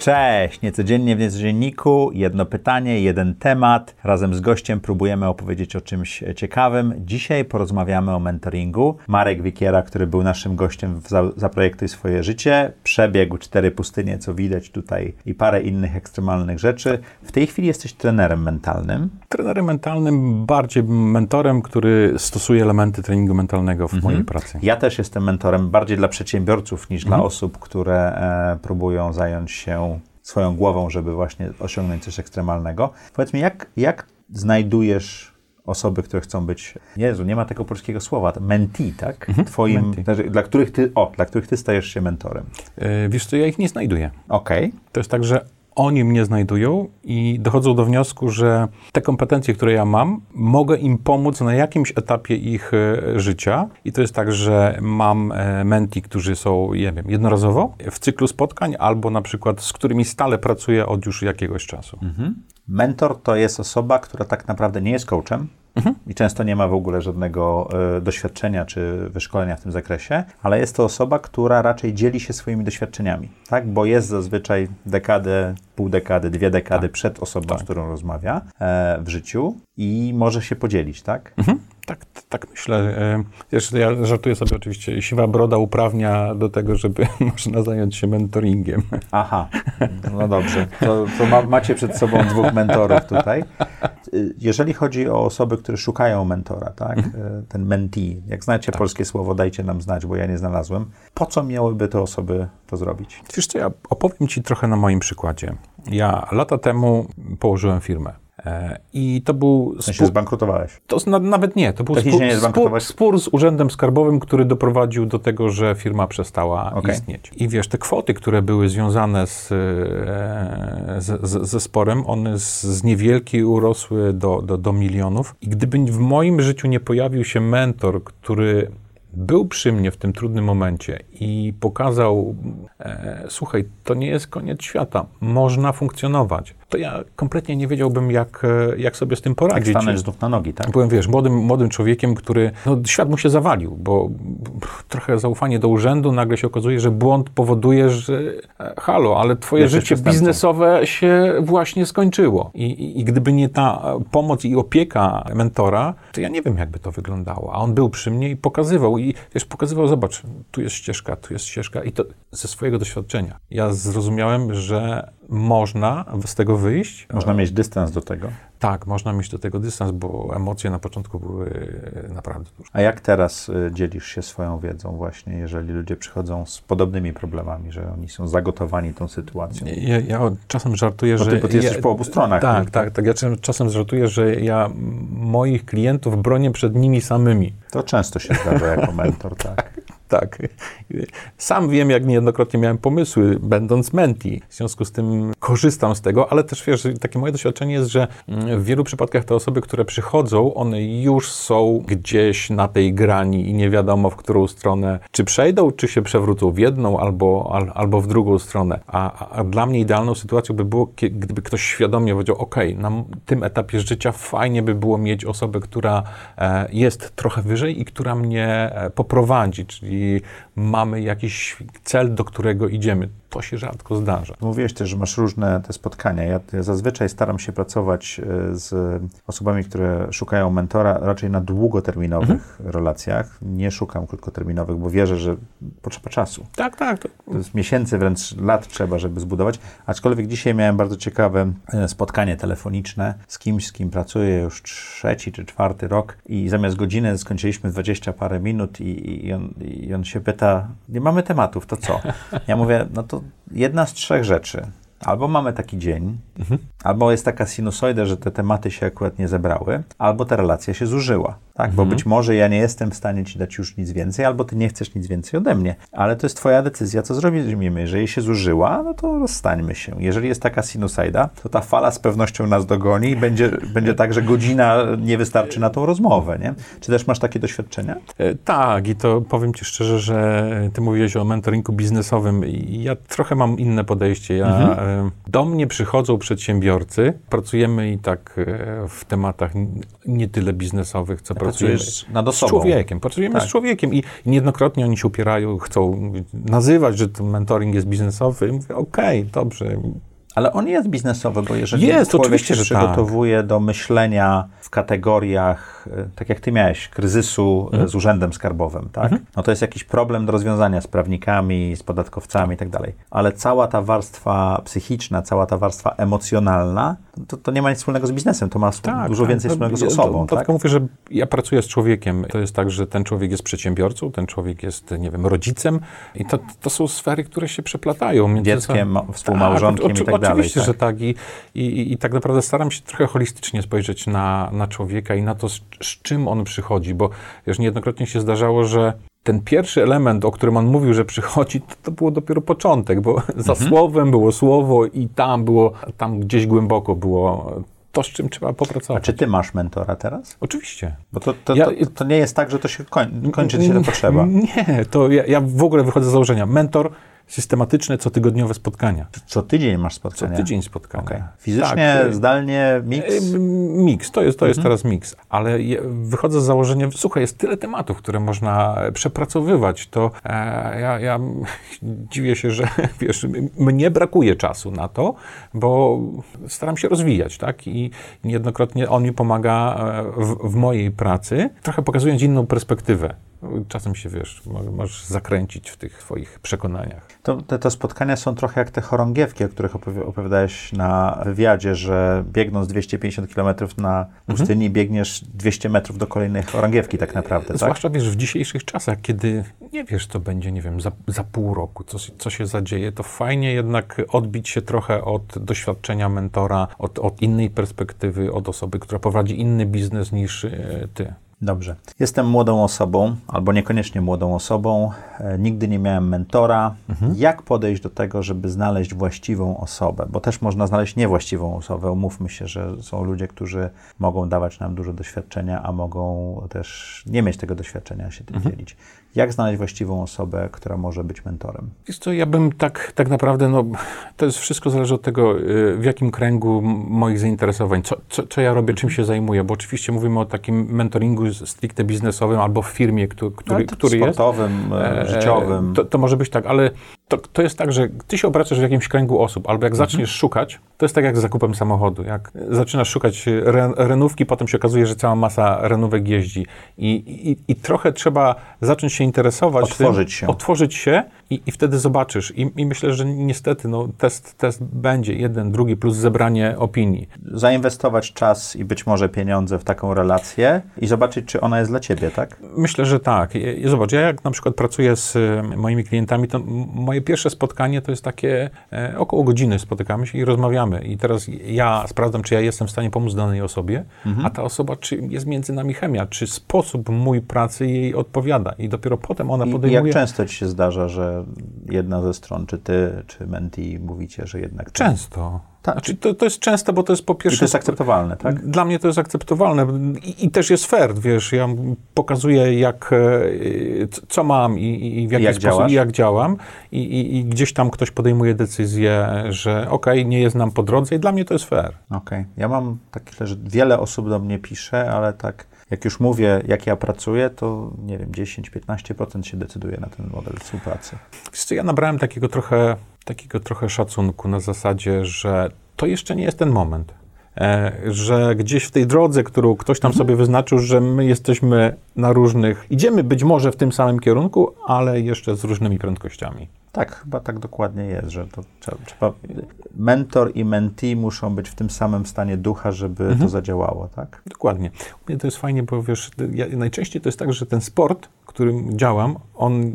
Cześć! Niecodziennie w Niecodzienniku jedno pytanie, jeden temat. Razem z gościem próbujemy opowiedzieć o czymś ciekawym. Dzisiaj porozmawiamy o mentoringu. Marek Wikiera, który był naszym gościem w Zaprojektuj swoje życie, przebiegł cztery pustynie, co widać tutaj, i parę innych ekstremalnych rzeczy. W tej chwili jesteś trenerem mentalnym. Trenerem mentalnym, bardziej mentorem, który stosuje elementy treningu mentalnego w mhm. mojej pracy. Ja też jestem mentorem bardziej dla przedsiębiorców niż mhm. dla osób, które e, próbują zająć się swoją głową, żeby właśnie osiągnąć coś ekstremalnego. Powiedz mi, jak, jak znajdujesz osoby, które chcą być, Jezu, nie ma tego polskiego słowa, mentee, tak? Mhm, Twoim, mentee. Znaczy, dla których ty, o, dla których ty stajesz się mentorem. Yy, wiesz co, ja ich nie znajduję. Okej. Okay. To jest tak, że oni mnie znajdują i dochodzą do wniosku, że te kompetencje, które ja mam, mogę im pomóc na jakimś etapie ich e, życia. I to jest tak, że mam e, menti, którzy są, nie wiem, jednorazowo w cyklu spotkań, albo na przykład z którymi stale pracuję od już jakiegoś czasu. Mhm. Mentor to jest osoba, która tak naprawdę nie jest coachem, Mhm. I często nie ma w ogóle żadnego y, doświadczenia czy wyszkolenia w tym zakresie, ale jest to osoba, która raczej dzieli się swoimi doświadczeniami, tak? Bo jest zazwyczaj dekadę, pół dekady, dwie dekady tak. przed osobą, tak. z którą rozmawia e, w życiu i może się podzielić, tak? Mhm. Tak, myślę. E, wiesz, ja żartuję sobie oczywiście. Siwa broda uprawnia do tego, żeby można zająć się mentoringiem. Aha, no dobrze. To, to ma, macie przed sobą dwóch mentorów tutaj. Jeżeli chodzi o osoby, które szukają mentora, tak? Mhm. Ten mentee. Jak znacie tak. polskie słowo, dajcie nam znać, bo ja nie znalazłem. Po co miałyby te osoby to zrobić? Wiesz co, ja opowiem Ci trochę na moim przykładzie. Ja lata temu położyłem firmę. E, I to był. W sensie zbankrutowałeś? To na, nawet nie. To był spór, nie spór, spór, z Urzędem Skarbowym, który doprowadził do tego, że firma przestała okay. istnieć. I wiesz, te kwoty, które były związane z, e, z, z, ze sporem, one z, z niewielkiej urosły do, do, do milionów. I gdyby w moim życiu nie pojawił się mentor, który był przy mnie w tym trudnym momencie i pokazał, e, słuchaj, to nie jest koniec świata, można funkcjonować to ja kompletnie nie wiedziałbym, jak, e, jak sobie z tym poradzić. Jak stanąć znów na nogi, tak? Byłem, wiesz, młodym, młodym człowiekiem, który, no, świat mu się zawalił, bo trochę zaufanie do urzędu, nagle się okazuje, że błąd powoduje, że e, halo, ale twoje życie biznesowe się właśnie skończyło. I, i, I gdyby nie ta pomoc i opieka mentora, to ja nie wiem, jakby to wyglądało. A on był przy mnie i pokazywał. I wiesz, pokazywał, zobacz, tu jest ścieżka, tu jest ścieżka. I to ze swojego doświadczenia. Ja zrozumiałem, że można z tego wyjść. Można mieć dystans do tego. Tak, można mieć do tego dystans, bo emocje na początku były naprawdę duże. A jak teraz y, dzielisz się swoją wiedzą właśnie, jeżeli ludzie przychodzą z podobnymi problemami, że oni są zagotowani tą sytuacją? Ja, ja czasem żartuję, bo ty, że... Bo ty jesteś ja, po obu stronach. Tak, tak, tak. Ja czasem żartuję, że ja moich klientów bronię przed nimi samymi. To często się zdarza jako mentor, tak. Tak. Sam wiem, jak niejednokrotnie miałem pomysły, będąc menti. W związku z tym korzystam z tego, ale też wiesz, takie moje doświadczenie jest, że mm, w wielu przypadkach te osoby, które przychodzą, one już są gdzieś na tej grani i nie wiadomo, w którą stronę czy przejdą, czy się przewrócą w jedną albo, al, albo w drugą stronę. A, a, dla mnie idealną sytuacją by było, gdyby ktoś świadomie powiedział, ok, na tym etapie życia fajnie by było mieć osobę, która e, jest trochę wyżej i która mnie e, poprowadzi, czyli mamy jakiś cel, do którego idziemy. To się rzadko zdarza. Mówiłeś też, że masz różne te spotkania. Ja, ja zazwyczaj staram się pracować e, z osobami, które szukają mentora raczej na długoterminowych mhm. relacjach. Nie szukam krótkoterminowych, bo wierzę, że potrzeba czasu. Tak, tak. To... jest miesięcy, wręcz lat trzeba, żeby zbudować. Aczkolwiek dzisiaj miałem bardzo ciekawe e, spotkanie telefoniczne z kimś, z kim pracuję już trzeci czy czwarty rok i zamiast godziny skończyliśmy 20 parę minut i, i, on, i on się pyta, nie mamy tematów, to co? Ja mówię, no to jedna z trzech rzeczy. Albo mamy taki dzień, mhm. albo jest taka sinusoida, że te tematy się akurat nie zebrały, albo ta relacja się zużyła. Tak, bo mhm. być może ja nie jestem w stanie ci dać już nic więcej, albo ty nie chcesz nic więcej ode mnie. Ale to jest twoja decyzja, co zrobimy. Jeżeli się zużyła, no to rozstańmy się. Jeżeli jest taka sinusoida, to ta fala z pewnością nas dogoni i będzie, będzie tak, że godzina nie wystarczy na tą rozmowę, nie? Czy też masz takie doświadczenia? E, tak, i to powiem ci szczerze, że ty mówiłeś o mentoringu biznesowym i ja trochę mam inne podejście. Ja mhm e, do mnie przychodzą przedsiębiorcy, pracujemy i tak e, w tematach nie tyle biznesowych, co pracujemy nad z osobą. człowiekiem. Pracujemy Tak. z człowiekiem i niejednokrotnie oni się upierają, chcą nazywać, że ten mentoring jest biznesowy. I mówię, okej, dobrze, Ale on jest biznesowy, bo jeżeli Jest, człowiek oczywiście, się tak. przygotowuje do myślenia w kategoriach, e, tak jak ty miałeś, kryzysu e, Mhm. z urzędem skarbowym, tak? No to jest jakiś problem do rozwiązania z prawnikami, z podatkowcami i tak dalej. Ale cała ta warstwa psychiczna, cała ta warstwa emocjonalna, to, to nie ma nic wspólnego z biznesem, to ma Tak, dużo tak. więcej No, wspólnego z ja osobą, to- tak? Dlatego mówię, że ja pracuję z człowiekiem. To jest tak, że ten człowiek jest przedsiębiorcą, ten człowiek jest, nie wiem, rodzicem i to, to są sfery, które się przeplatają. Dzieckiem, ma- współmałżonkiem Tak, i tak dalej, Oczywiście, tak. że tak. I, i, i- tak naprawdę staram się trochę holistycznie spojrzeć na, na człowieka i na to, z, z czym on przychodzi, bo wiesz, niejednokrotnie się zdarzało, że ten pierwszy element, o którym on mówił, że przychodzi, to, to było dopiero początek, bo za Mhm. słowem było słowo i tam było, tam gdzieś głęboko było to, z czym trzeba A popracować. czy ty masz mentora teraz? Oczywiście. Bo to, to, Ja- to, to nie jest tak, że to się koń, kończy się ta potrzeba. Nie, to ja, ja w ogóle wychodzę z założenia. Mentor, systematyczne, cotygodniowe spotkania. Co tydzień masz Co spotkania? tydzień spotkania. Okej. Fizycznie, Tak, zdalnie, mix? E, Miks, to jest, to jest teraz miks, ale wychodzę z założenia, słuchaj, jest tyle tematów, które można przepracowywać, to e, ja, ja dziwię się, że wiesz, mnie brakuje czasu na to, bo staram się rozwijać, tak, i niejednokrotnie on mi pomaga e, w, w mojej pracy, trochę pokazując inną perspektywę. Czasem się, wiesz, mo- możesz zakręcić w tych swoich przekonaniach. To, te, te spotkania są trochę jak te chorągiewki, o których opowi- opowiadałeś na wywiadzie, że biegnąc 250 km na pustyni, biegniesz 200 metrów do kolejnej chorągiewki tak naprawdę, tak? Zwłaszcza wiesz, w dzisiejszych czasach, kiedy nie wiesz, co będzie, nie wiem, za, za pół roku, co, się- co się zadzieje, to fajnie jednak odbić się trochę od doświadczenia mentora, od, od innej perspektywy, od osoby, która prowadzi inny biznes niż e, ty. Dobrze. Jestem młodą osobą, albo niekoniecznie młodą osobą. E, nigdy nie miałem mentora. Jak podejść do tego, żeby znaleźć właściwą osobę? Bo też można znaleźć niewłaściwą osobę. Umówmy się, że są ludzie, którzy mogą dawać nam dużo doświadczenia, a mogą też nie mieć tego doświadczenia, się tym dzielić. Jak znaleźć właściwą osobę, która może być mentorem? Wiesz co, ja bym tak, tak naprawdę, no, to jest wszystko zależy od tego, y, w jakim kręgu moich zainteresowań, co, co, co ja robię, czym się zajmuję, bo oczywiście mówimy o takim mentoringu stricte biznesowym albo w firmie, który, który, Ale to który jest. sportowym, e, E, życiowym. To, to może być tak, ale to, to jest tak, że ty się obracasz w jakimś kręgu osób, albo jak zaczniesz szukać, to jest tak jak z zakupem samochodu. Jak zaczynasz szukać re, renówki, potem się okazuje, że cała masa renówek jeździ. I, i, i trochę trzeba zacząć się interesować. Otworzyć tym, się. Otworzyć się i, i wtedy zobaczysz. I, I myślę, że niestety no, test, test będzie jeden, drugi, plus zebranie opinii. Zainwestować czas i być może pieniądze w taką relację i zobaczyć, czy ona jest dla ciebie, tak? Myślę, że tak. I- Zobacz, ja jak na przykład pracuję z e, moimi klientami, to m- moje pierwsze spotkanie to jest takie e, około godziny spotykamy się i rozmawiamy. I teraz ja sprawdzam, czy ja jestem w stanie pomóc danej osobie, a ta osoba, czy jest między nami chemia, czy sposób mój pracy jej odpowiada. I dopiero potem ona I, I podejmuje... jak często ci się zdarza, że jedna ze stron, czy ty, czy menti mówicie, że jednak... Często. Tak. Znaczy, to, to jest często, bo to jest po I pierwsze... to jest akceptowalne, tak? Dla mnie to jest akceptowalne I, i też jest fair, wiesz, ja pokazuję jak, e, co mam i, i w jaki Jak sposób działasz? i jak działam I, i, i gdzieś tam ktoś podejmuje decyzję, że okej, nie jest nam po drodze i dla mnie to jest fair. Okej. Ja mam takie, że wiele osób do mnie pisze, ale tak jak już mówię, jak ja pracuję, to nie wiem, 10-15% się decyduje na ten model współpracy. Wiesz co, ja nabrałem takiego trochę, takiego trochę szacunku na zasadzie, że to jeszcze nie jest ten moment. E, że gdzieś w tej drodze, którą ktoś tam sobie wyznaczył, że my jesteśmy na różnych, idziemy być może w tym samym kierunku, ale jeszcze z różnymi prędkościami. Tak, chyba tak dokładnie jest, że to trzeba, trzeba mentor i mentee muszą być w tym samym stanie ducha, żeby to zadziałało, tak? Dokładnie. U mnie to jest fajnie, bo wiesz, ja, najczęściej to jest tak, że ten sport, którym działam, on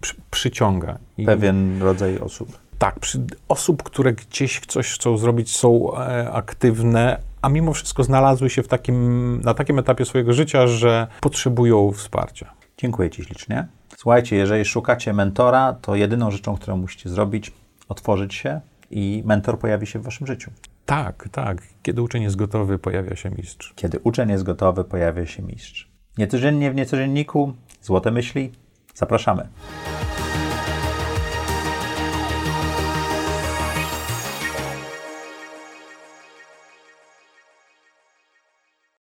przy, przyciąga. I Pewien rodzaj osób. Tak, przy, osób, które gdzieś coś chcą zrobić, są e, aktywne, a mimo wszystko znalazły się w takim, na takim etapie swojego życia, że potrzebują wsparcia. Dziękuję Ci ślicznie. Słuchajcie, jeżeli szukacie mentora, to jedyną rzeczą, którą musicie zrobić, otworzyć się i mentor pojawi się w Waszym życiu. Tak, tak. Kiedy uczeń jest gotowy, pojawia się mistrz. Kiedy uczeń jest gotowy, pojawia się mistrz. Niecodziennie w Niecodzienniku, Złote Myśli, zapraszamy.